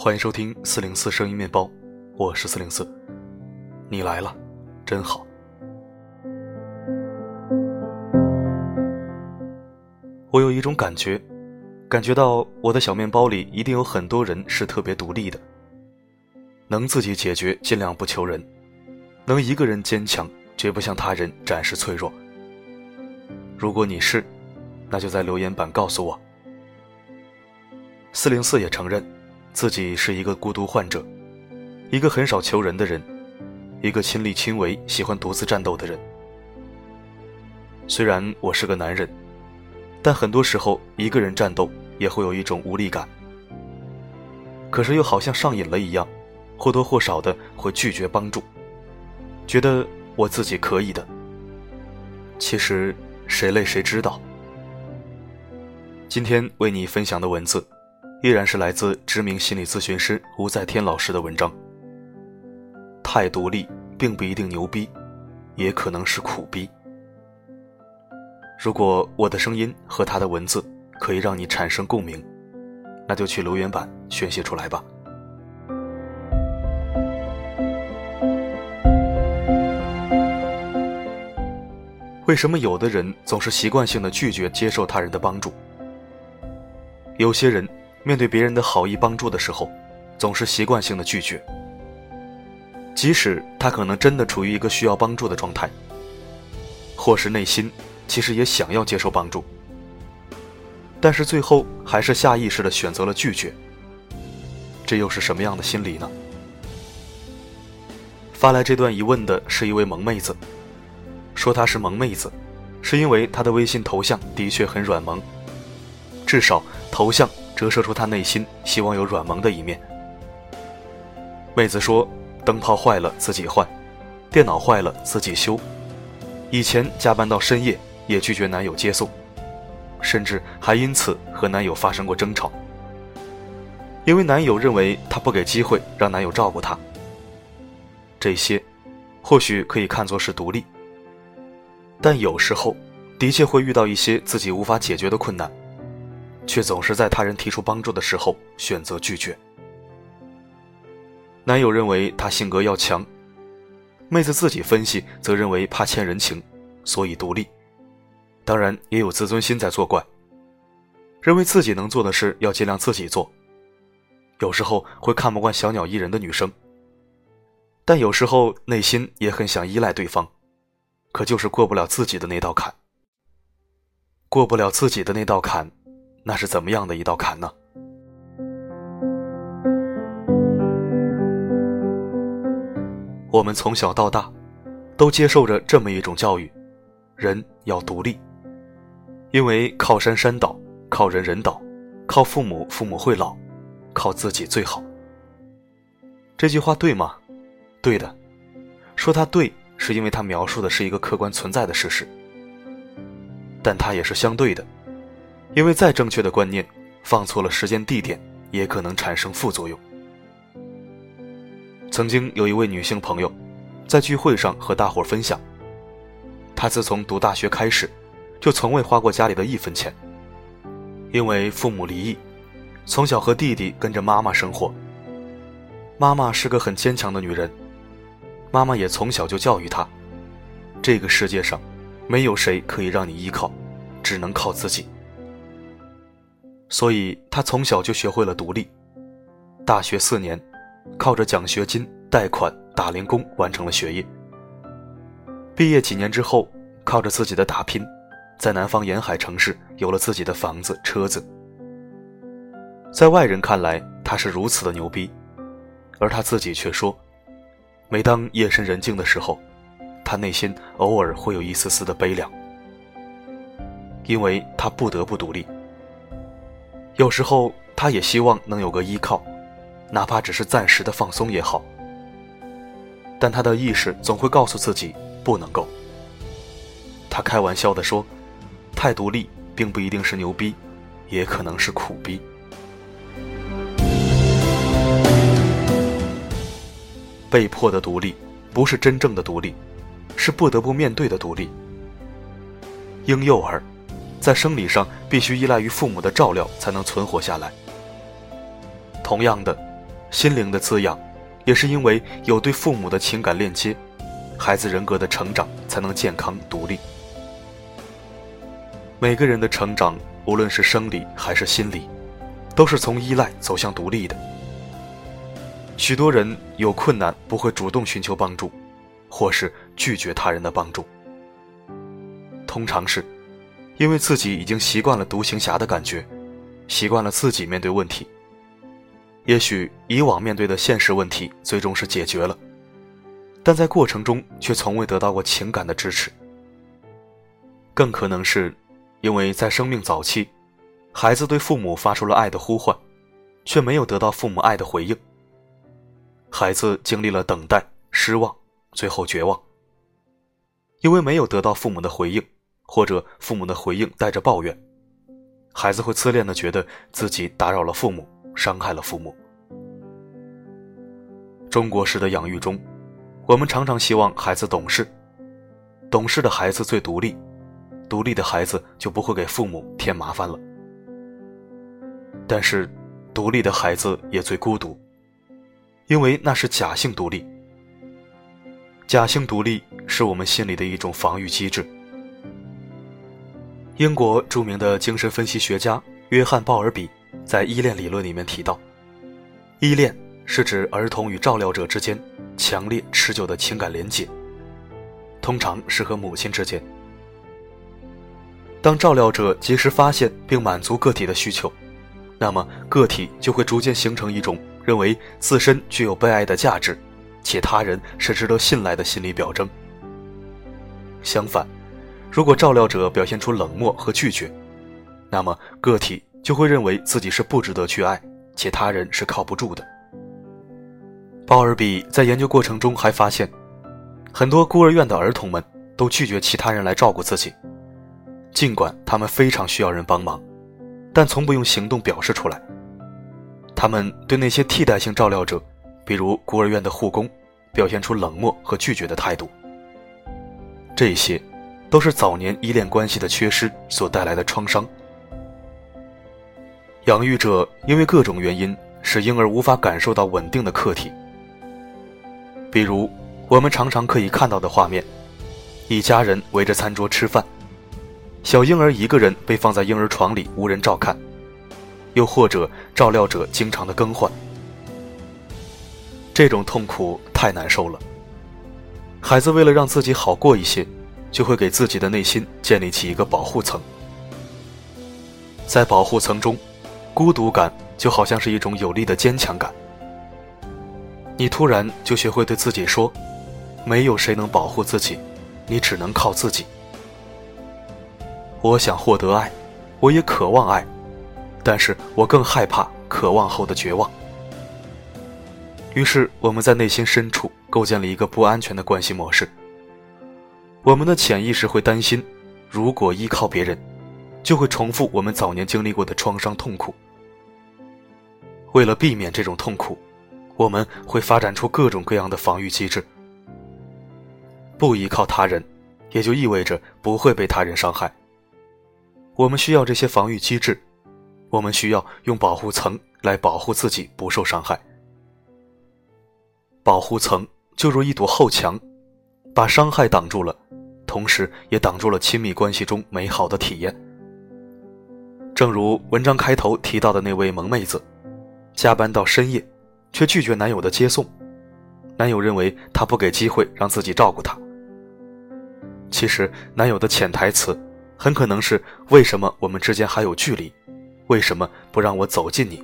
欢迎收听四零四声音面包，我是四零四。你来了，真好。我有一种感觉，感觉到我的小面包里一定有很多人是特别独立的，能自己解决，尽量不求人，能一个人坚强，绝不向他人展示脆弱。如果你是，那就在留言板告诉我。四零四也承认，自己是一个孤独患者，一个很少求人的人，一个亲力亲为、喜欢独自战斗的人。虽然我是个男人，但很多时候一个人战斗也会有一种无力感。可是又好像上瘾了一样，或多或少的会拒绝帮助，觉得我自己可以的。其实谁累谁知道。今天为你分享的文字，依然是来自知名心理咨询师吴在天老师的文章。太独立并不一定牛逼，也可能是苦逼。如果我的声音和他的文字可以让你产生共鸣，那就去留言板宣泄出来吧。为什么有的人总是习惯性的拒绝接受他人的帮助？有些人面对别人的好意帮助的时候，总是习惯性的拒绝，即使他可能真的处于一个需要帮助的状态，或是内心其实也想要接受帮助，但是最后还是下意识的选择了拒绝。这又是什么样的心理呢？发来这段疑问的是一位萌妹子，说她是萌妹子，是因为她的微信头像的确很软萌。至少头像折射出他内心希望有软萌的一面。妹子说：“灯泡坏了自己换，电脑坏了自己修。以前加班到深夜也拒绝男友接送，甚至还因此和男友发生过争吵。因为男友认为她不给机会让男友照顾她。这些，或许可以看作是独立，但有时候的确会遇到一些自己无法解决的困难。”却总是在他人提出帮助的时候选择拒绝。男友认为她性格要强，妹子自己分析则认为怕欠人情，所以独立。当然也有自尊心在作怪，认为自己能做的事要尽量自己做。有时候会看不惯小鸟依人的女生，但有时候内心也很想依赖对方，可就是过不了自己的那道坎。过不了自己的那道坎。那是怎么样的一道坎呢？我们从小到大，都接受着这么一种教育：人要独立，因为靠山山倒，靠人人倒，靠父母父母会老，靠自己最好。这句话对吗？对的。说它对，是因为它描述的是一个客观存在的事实，但它也是相对的。因为再正确的观念，放错了时间地点，也可能产生副作用。曾经有一位女性朋友，在聚会上和大伙分享，她自从读大学开始，就从未花过家里的一分钱。因为父母离异，从小和弟弟跟着妈妈生活。妈妈是个很坚强的女人，妈妈也从小就教育她：这个世界上，没有谁可以让你依靠，只能靠自己。所以，他从小就学会了独立。大学四年，靠着奖学金、贷款、打零工完成了学业。毕业几年之后，靠着自己的打拼，在南方沿海城市有了自己的房子、车子。在外人看来，他是如此的牛逼，而他自己却说，每当夜深人静的时候，他内心偶尔会有一丝丝的悲凉，因为他不得不独立。有时候，他也希望能有个依靠，哪怕只是暂时的放松也好。但他的意识总会告诉自己不能够。他开玩笑地说：“太独立并不一定是牛逼，也可能是苦逼。”被迫的独立，不是真正的独立，是不得不面对的独立。婴幼儿。在生理上必须依赖于父母的照料才能存活下来。同样的，心灵的滋养，也是因为有对父母的情感链接，孩子人格的成长才能健康独立。每个人的成长，无论是生理还是心理，都是从依赖走向独立的。许多人有困难不会主动寻求帮助，或是拒绝他人的帮助，通常是，因为自己已经习惯了独行侠的感觉，习惯了自己面对问题。也许以往面对的现实问题最终是解决了，但在过程中却从未得到过情感的支持。更可能是，因为在生命早期，孩子对父母发出了爱的呼唤，却没有得到父母爱的回应。孩子经历了等待、失望，最后绝望。因为没有得到父母的回应，或者父母的回应带着抱怨，孩子会自恋的觉得自己打扰了父母，伤害了父母。中国式的养育中，我们常常希望孩子懂事，懂事的孩子最独立，独立的孩子就不会给父母添麻烦了。但是，独立的孩子也最孤独。因为那是假性独立，假性独立是我们心里的一种防御机制。英国著名的精神分析学家约翰·鲍尔比在依恋理论里面提到，依恋是指儿童与照料者之间强烈持久的情感连结，通常是和母亲之间。当照料者及时发现并满足个体的需求，那么个体就会逐渐形成一种。认为自身具有被爱的价值，且他人是值得信赖的心理表征。相反，如果照料者表现出冷漠和拒绝，那么个体就会认为自己是不值得去爱，且他人是靠不住的。鲍尔比在研究过程中还发现，很多孤儿院的儿童们都拒绝其他人来照顾自己，尽管他们非常需要人帮忙，但从不用行动表示出来。他们对那些替代性照料者，比如孤儿院的护工，表现出冷漠和拒绝的态度。这些，都是早年依恋关系的缺失所带来的创伤。养育者因为各种原因，使婴儿无法感受到稳定的客体。比如，我们常常可以看到的画面：一家人围着餐桌吃饭，小婴儿一个人被放在婴儿床里，无人照看。又或者照料者经常的更换，这种痛苦太难受了。孩子为了让自己好过一些，就会给自己的内心建立起一个保护层。在保护层中，孤独感就好像是一种有力的坚强感。你突然就学会对自己说：“没有谁能保护自己，你只能靠自己。”我想获得爱，我也渴望爱。但是我更害怕渴望后的绝望。于是我们在内心深处构建了一个不安全的关系模式。我们的潜意识会担心，如果依靠别人，就会重复我们早年经历过的创伤痛苦。为了避免这种痛苦，我们会发展出各种各样的防御机制。不依靠他人，也就意味着不会被他人伤害。我们需要这些防御机制。我们需要用保护层来保护自己不受伤害。保护层就如一堵厚墙，把伤害挡住了，同时也挡住了亲密关系中美好的体验。正如文章开头提到的那位萌妹子，加班到深夜，却拒绝男友的接送，男友认为她不给机会让自己照顾她。其实，男友的潜台词很可能是：为什么我们之间还有距离？为什么不让我走近你？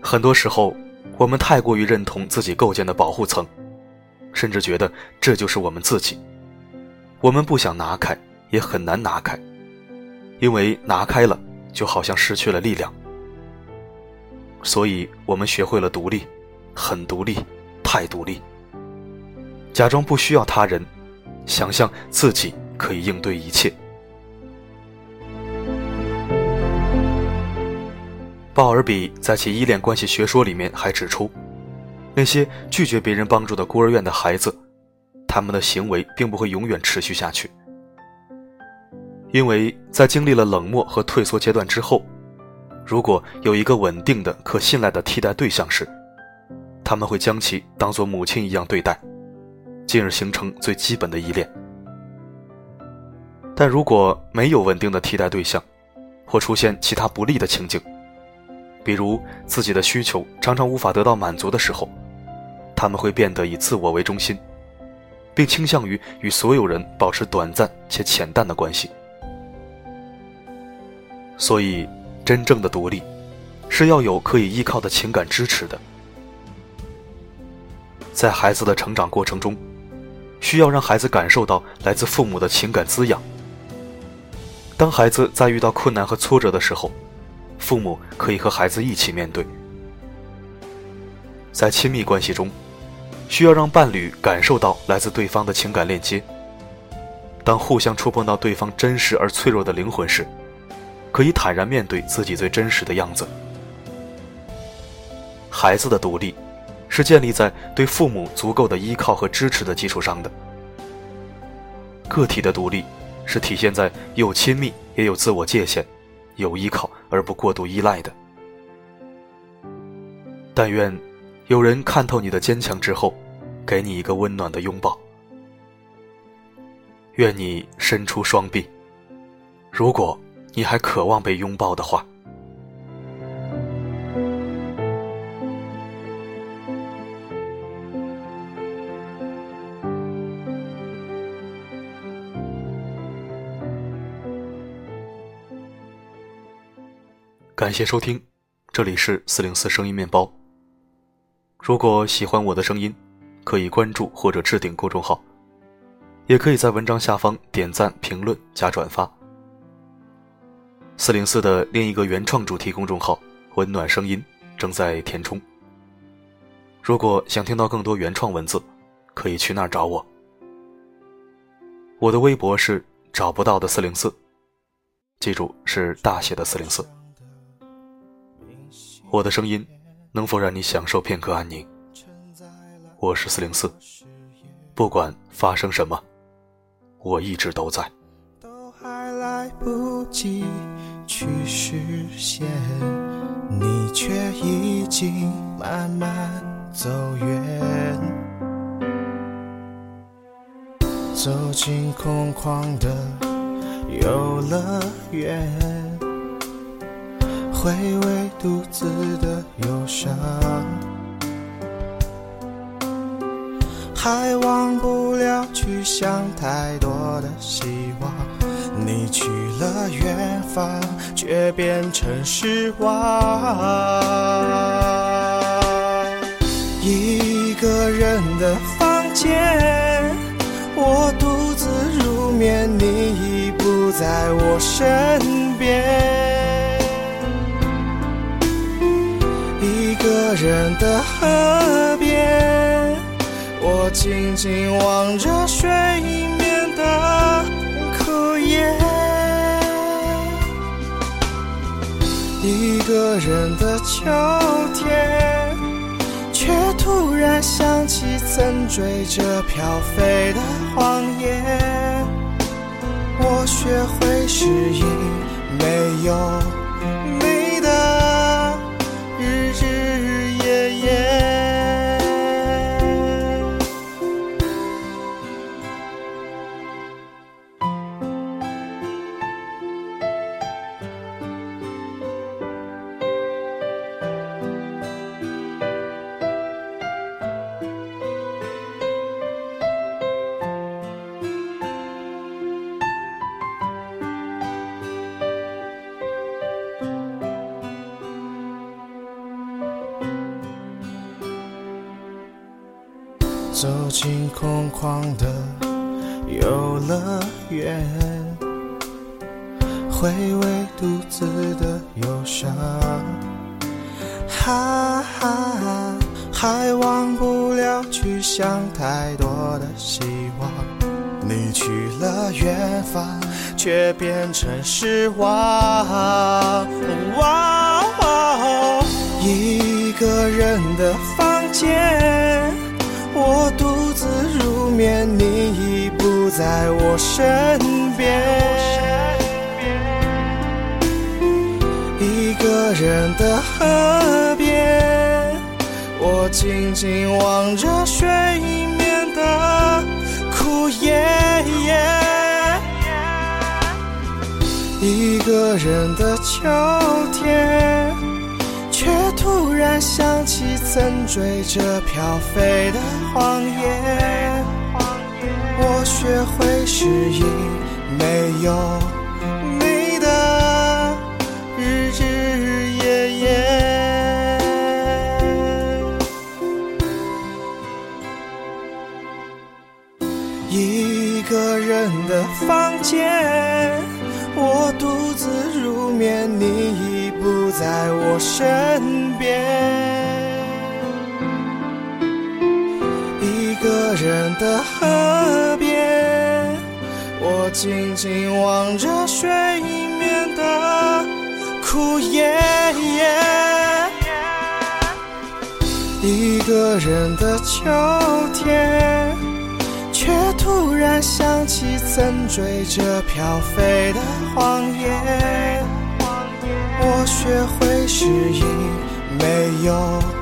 很多时候，我们太过于认同自己构建的保护层，甚至觉得这就是我们自己。我们不想拿开，也很难拿开，因为拿开了，就好像失去了力量。所以，我们学会了独立，很独立，太独立，假装不需要他人，想象自己可以应对一切。鲍尔比在其依恋关系学说里面还指出，那些拒绝别人帮助的孤儿院的孩子，他们的行为并不会永远持续下去，因为在经历了冷漠和退缩阶段之后，如果有一个稳定的、可信赖的替代对象时，他们会将其当做母亲一样对待，进而形成最基本的依恋。但如果没有稳定的替代对象，或出现其他不利的情景，比如自己的需求常常无法得到满足的时候，他们会变得以自我为中心，并倾向于与所有人保持短暂且浅淡的关系。所以，真正的独立，是要有可以依靠的情感支持的。在孩子的成长过程中，需要让孩子感受到来自父母的情感滋养。当孩子在遇到困难和挫折的时候，父母可以和孩子一起面对。在亲密关系中，需要让伴侣感受到来自对方的情感链接。当互相触碰到对方真实而脆弱的灵魂时，可以坦然面对自己最真实的样子。孩子的独立，是建立在对父母足够的依靠和支持的基础上的。个体的独立。是体现在有亲密也有自我界限，有依靠而不过度依赖的。但愿有人看透你的坚强之后，给你一个温暖的拥抱。愿你伸出双臂，如果你还渴望被拥抱的话。感谢收听，这里是四零四声音面包。如果喜欢我的声音，可以关注或者置顶公众号，也可以在文章下方点赞、评论、加转发。四零四的另一个原创主题公众号“温暖声音”正在填充。如果想听到更多原创文字，可以去那儿找我。我的微博是找不到的四零四，记住是大写的四零四。我的声音能否让你享受片刻安宁？我是四零四，不管发生什么，我一直都在。都还来不及去实现，你却已经慢慢走远，走进空旷的游乐园。回味独自的忧伤，还忘不了去想太多的希望。你去了远方，却变成失望。一个人的房间，我独自入眠，你已不在我身边。人的河边，我静静望着水面的枯叶。一个人的秋天，却突然想起曾追着飘飞的谎言。我学会适应没有。走进空旷的游乐园，回味独自的忧伤，哈哈，还忘不了去想太多的希望。你去了远方，却变成失望。一个人的房间。我独自入眠，你已不在我身边。一个人的河边，我静静望着水面的枯叶。一个人的秋天，却突然想起曾追着飘飞谎言。我学会适应没有静静望着水面的枯叶。一个人的秋天，却突然想起曾追着飘飞的谎言。我学会适应没有。